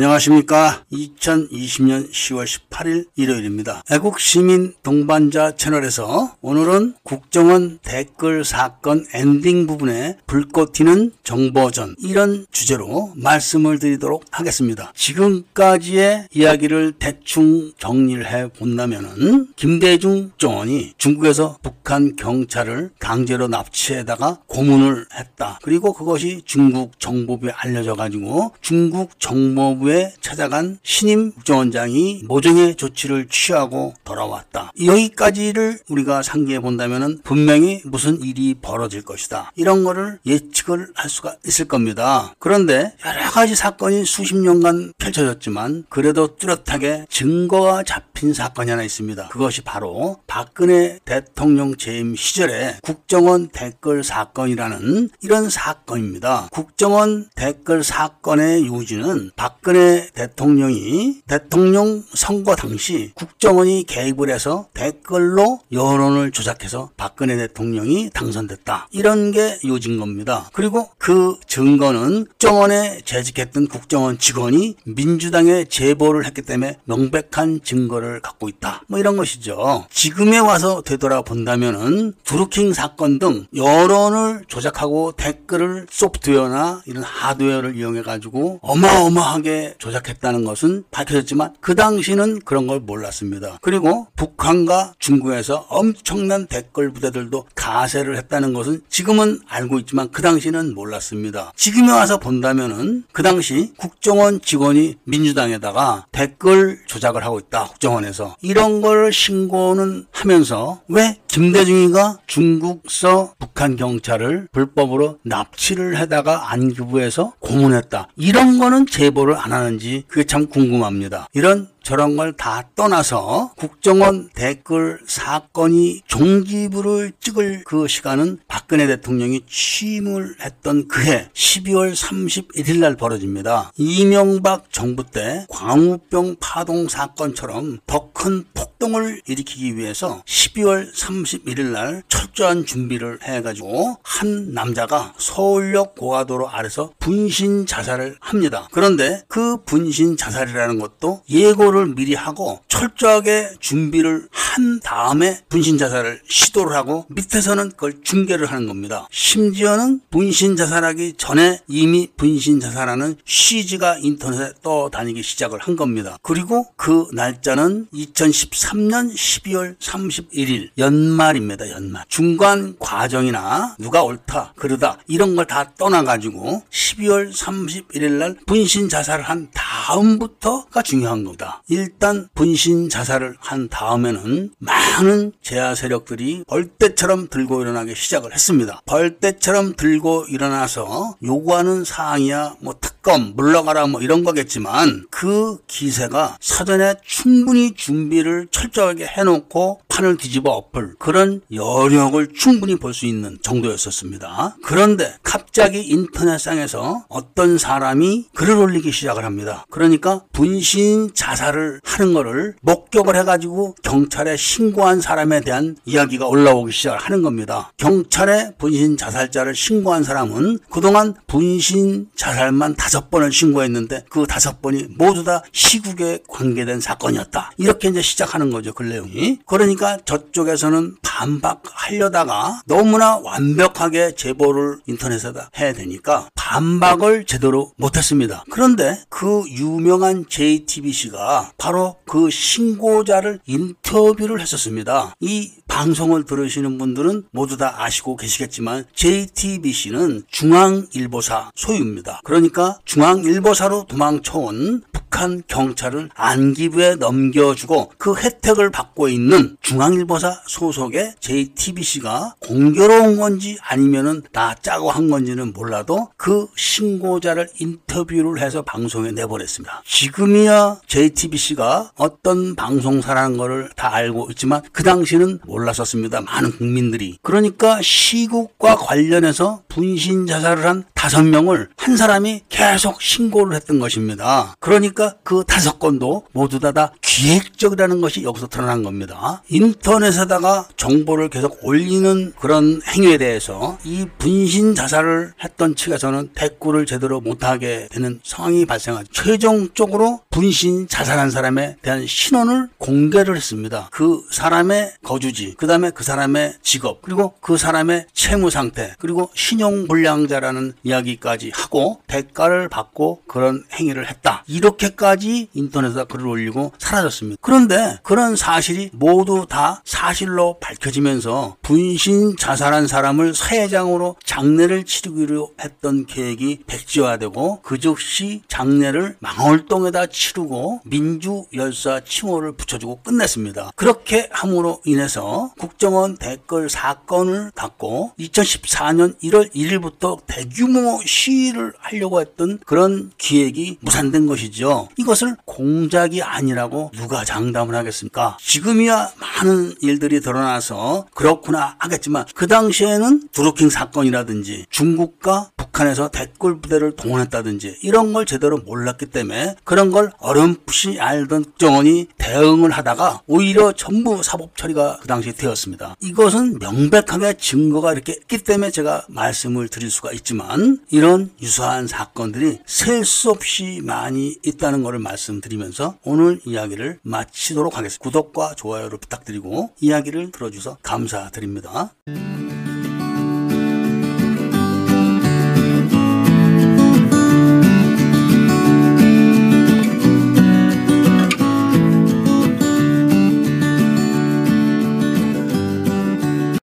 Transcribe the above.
안녕하십니까. 2020년 10월 18일 일요일입니다. 애국시민 동반자 채널에서 오늘은 국정원 댓글 사건 엔딩 부분에 불꽃 튀는 정보전 이런 주제로 말씀을 드리도록 하겠습니다. 지금까지의 이야기를 대충 정리를 해 본다면은 김대중 정원이 중국에서 북한 경찰을 강제로 납치해다가 고문을 했다. 그리고 그것이 중국 정보부에 알려져 가지고 중국 정보부에 찾아간 신임 국정원장이 모종의 조치를 취하고 돌아왔다. 여기까지를 우리가 상기해 본다면 분명히 무슨 일이 벌어질 것이다. 이런 거를 예측을 할 수가 있을 겁니다. 그런데 여러 가지 사건이 수십 년간 펼쳐졌지만 그래도 뚜렷하게 증거가 잡힌 사건이 하나 있습니다. 그것이 바로 박근혜 대통령 재임 시절에 국정원 댓글 사건이라는 이런 사건입니다. 국정원 댓글 사건의 요지는 박근혜 대통령이 대통령 선거 당시 국정원이 개입을 해서 댓글로 여론을 조작해서 박근혜 대통령이 당선됐다. 이런 게 요진 겁니다. 그리고 그 증거는 국정원에 재직했던 국정원 직원이 민주당에 제보를 했기 때문에 명백한 증거를 갖고 있다. 뭐 이런 것이죠. 지금에 와서 되돌아본다면은 드루킹 사건 등 여론을 조작하고 댓글을 소프트웨어나 이런 하드웨어를 이용해 가지고 어마어마하게 조작했다는 것은 밝혀졌지만 그 당시는 그런 걸 몰랐습니다. 그리고 북한과 중국에서 엄청난 댓글 부대들도 가세를 했다는 것은 지금은 알고 있지만 그 당시는 몰랐습니다. 지금에 와서 본다면은 그 당시 국정원 직원이 민주당에다가 댓글 조작을 하고 있다. 국정원에서 이런 걸 신고는 하면서 왜 김대중이가 중국서 북한 경찰을 불법으로 납치를 해다가 안기부에서 고문했다. 이런 거는 제보를 안 하는지 그게 참 궁금합니다. 이런 저런 걸 다 떠나서 국정원 댓글 사건이 종지부를 찍을 그 시간은 박근혜 대통령이 취임을 했던 그해 12월 31일 날 벌어집니다. 이명박 정부 때 광우병 파동 사건처럼 더 큰 폭동을 일으키기 위해서 12월 31일 날 철저한 준비를 해가지고 한 남자가 서울역 고가도로 아래서 분신 자살을 합니다. 그런데 그 분신 자살이라는 것도 예고를 미리 하고 철저하게 준비를 한 다음에 분신 자살을 시도를 하고 밑에서는 그걸 중계를 하는 겁니다. 심지어는 분신 자살하기 전에 이미 분신 자살하는 CG가 인터넷에 떠다니기 시작을 한 겁니다. 그리고 그 날짜는 2013년 12월 31일 연말입니다. 연말. 중간 과정이나 누가 옳다 그러다 이런 걸 다 떠나가지고 12월 31일 날 분신 자살을 한 다음부터가 중요한 겁니다. 일단 분신 자살을 한 다음에는 많은 제야 세력들이 벌떼처럼 들고 일어나기 시작을 했습니다. 벌떼처럼 들고 일어나서 요구하는 사항이야 뭐 특검 물러가라 뭐 이런 거겠지만 그 기세가 사전에 충분히 준비를 철저하게 해놓고 판을 뒤집어 엎을 그런 여력을 충분히 볼 수 있는 정도였었습니다. 그런데 갑자기 인터넷상에서 어떤 사람이 글을 올리기 시작을 합니다. 그러니까 분신 자살을 하는 거를 목격을 해가지고 경찰에 신고한 사람에 대한 이야기가 올라오기 시작을 하는 겁니다. 경찰에 분신 자살자를 신고한 사람은 그동안 분신 자살만 다섯 번을 신고했는데 그 다섯 번이 모두 다 시국에 관계된 사건이었다. 이렇게 이제 시작하는 거죠. 그 내용이. 그러니까 저쪽에서는 반박하려다가 너무나 완벽하게 제보를 인터넷에다 해야 되니까 반박을 제대로 못했습니다. 그런데 그 유명한 JTBC가 바로 그 신고자를 인터뷰를 했었습니다. 이 방송을 들으시는 분들은 모두 다 아시고 계시겠지만 JTBC는 중앙일보사 소유입니다. 그러니까 중앙일보사로 도망쳐온 북한 경찰을 안기부에 넘겨주고 그 혜택을 받고 있는 중앙일보사 소속의 JTBC가 공교로운 건지 아니면은 다 짜고 한 건지는 몰라도 그 신고자를 인터뷰를 해서 방송에 내보냈습니다. 지금이야 JTBC가 어떤 방송사라는 것을 다 알고 있지만 그 당시는 몰랐었습니다. 많은 국민들이. 그러니까 시국과 관련해서 분신 자살을 한 다섯 명을 한 사람이 계속 신고를 했던 것입니다. 그러니까 그러니까 그 다섯 건도 모두 다, 다 기획적이라는 것이 여기서 드러난 겁니다. 인터넷에다가 정보를 계속 올리는 그런 행위에 대해서 이 분신 자살을 했던 측에서는 댓글을 제대로 못하게 되는 상황이 발생하죠. 최종적으로 분신 자살한 사람에 대한 신원을 공개를 했습니다. 그 사람의 거주지, 그 다음에 그 사람의 직업, 그리고 그 사람의 채무 상태, 그리고 신용불량자라는 이야기까지 하고 대가를 받고 그런 행위를 했다. 이렇게 까지 인터넷에 글을 올리고 사라졌습니다. 그런데 그런 사실이 모두 다 사실로 밝혀지면서 분신 자살한 사람을 사회장으로 장례를 치르기로 했던 계획이 백지화되고 그 즉시 장례를 망월동에다 치르고 민주 열사 칭호를 붙여주고 끝냈습니다. 그렇게 함으로 인해서 국정원 댓글 사건을 갖고 2014년 1월 1일부터 대규모 시위를 하려고 했던 그런 기획이 무산된 것이죠. 이것을 공작이 아니라고 누가 장담을 하겠습니까? 지금이야 많은 일들이 드러나서 그렇구나 하겠지만 그 당시에는 드루킹 사건이라든지 중국과 북한에서 댓글 부대를 동원했다든지 이런 걸 제대로 몰랐기 때문에 그런 걸 어렴풋이 알던 국정원이 대응을 하다가 오히려 전부 사법 처리가 그 당시에 되었습니다. 이것은 명백하게 증거가 이렇게 있기 때문에 제가 말씀을 드릴 수가 있지만 이런 유사한 사건들이 셀 수 없이 많이 있다는 것을 말씀드리면서 오늘 이야기를 마치도록 하겠습니다. 구독과 좋아요를 부탁드리고 이야기를 들어주셔서 감사드립니다.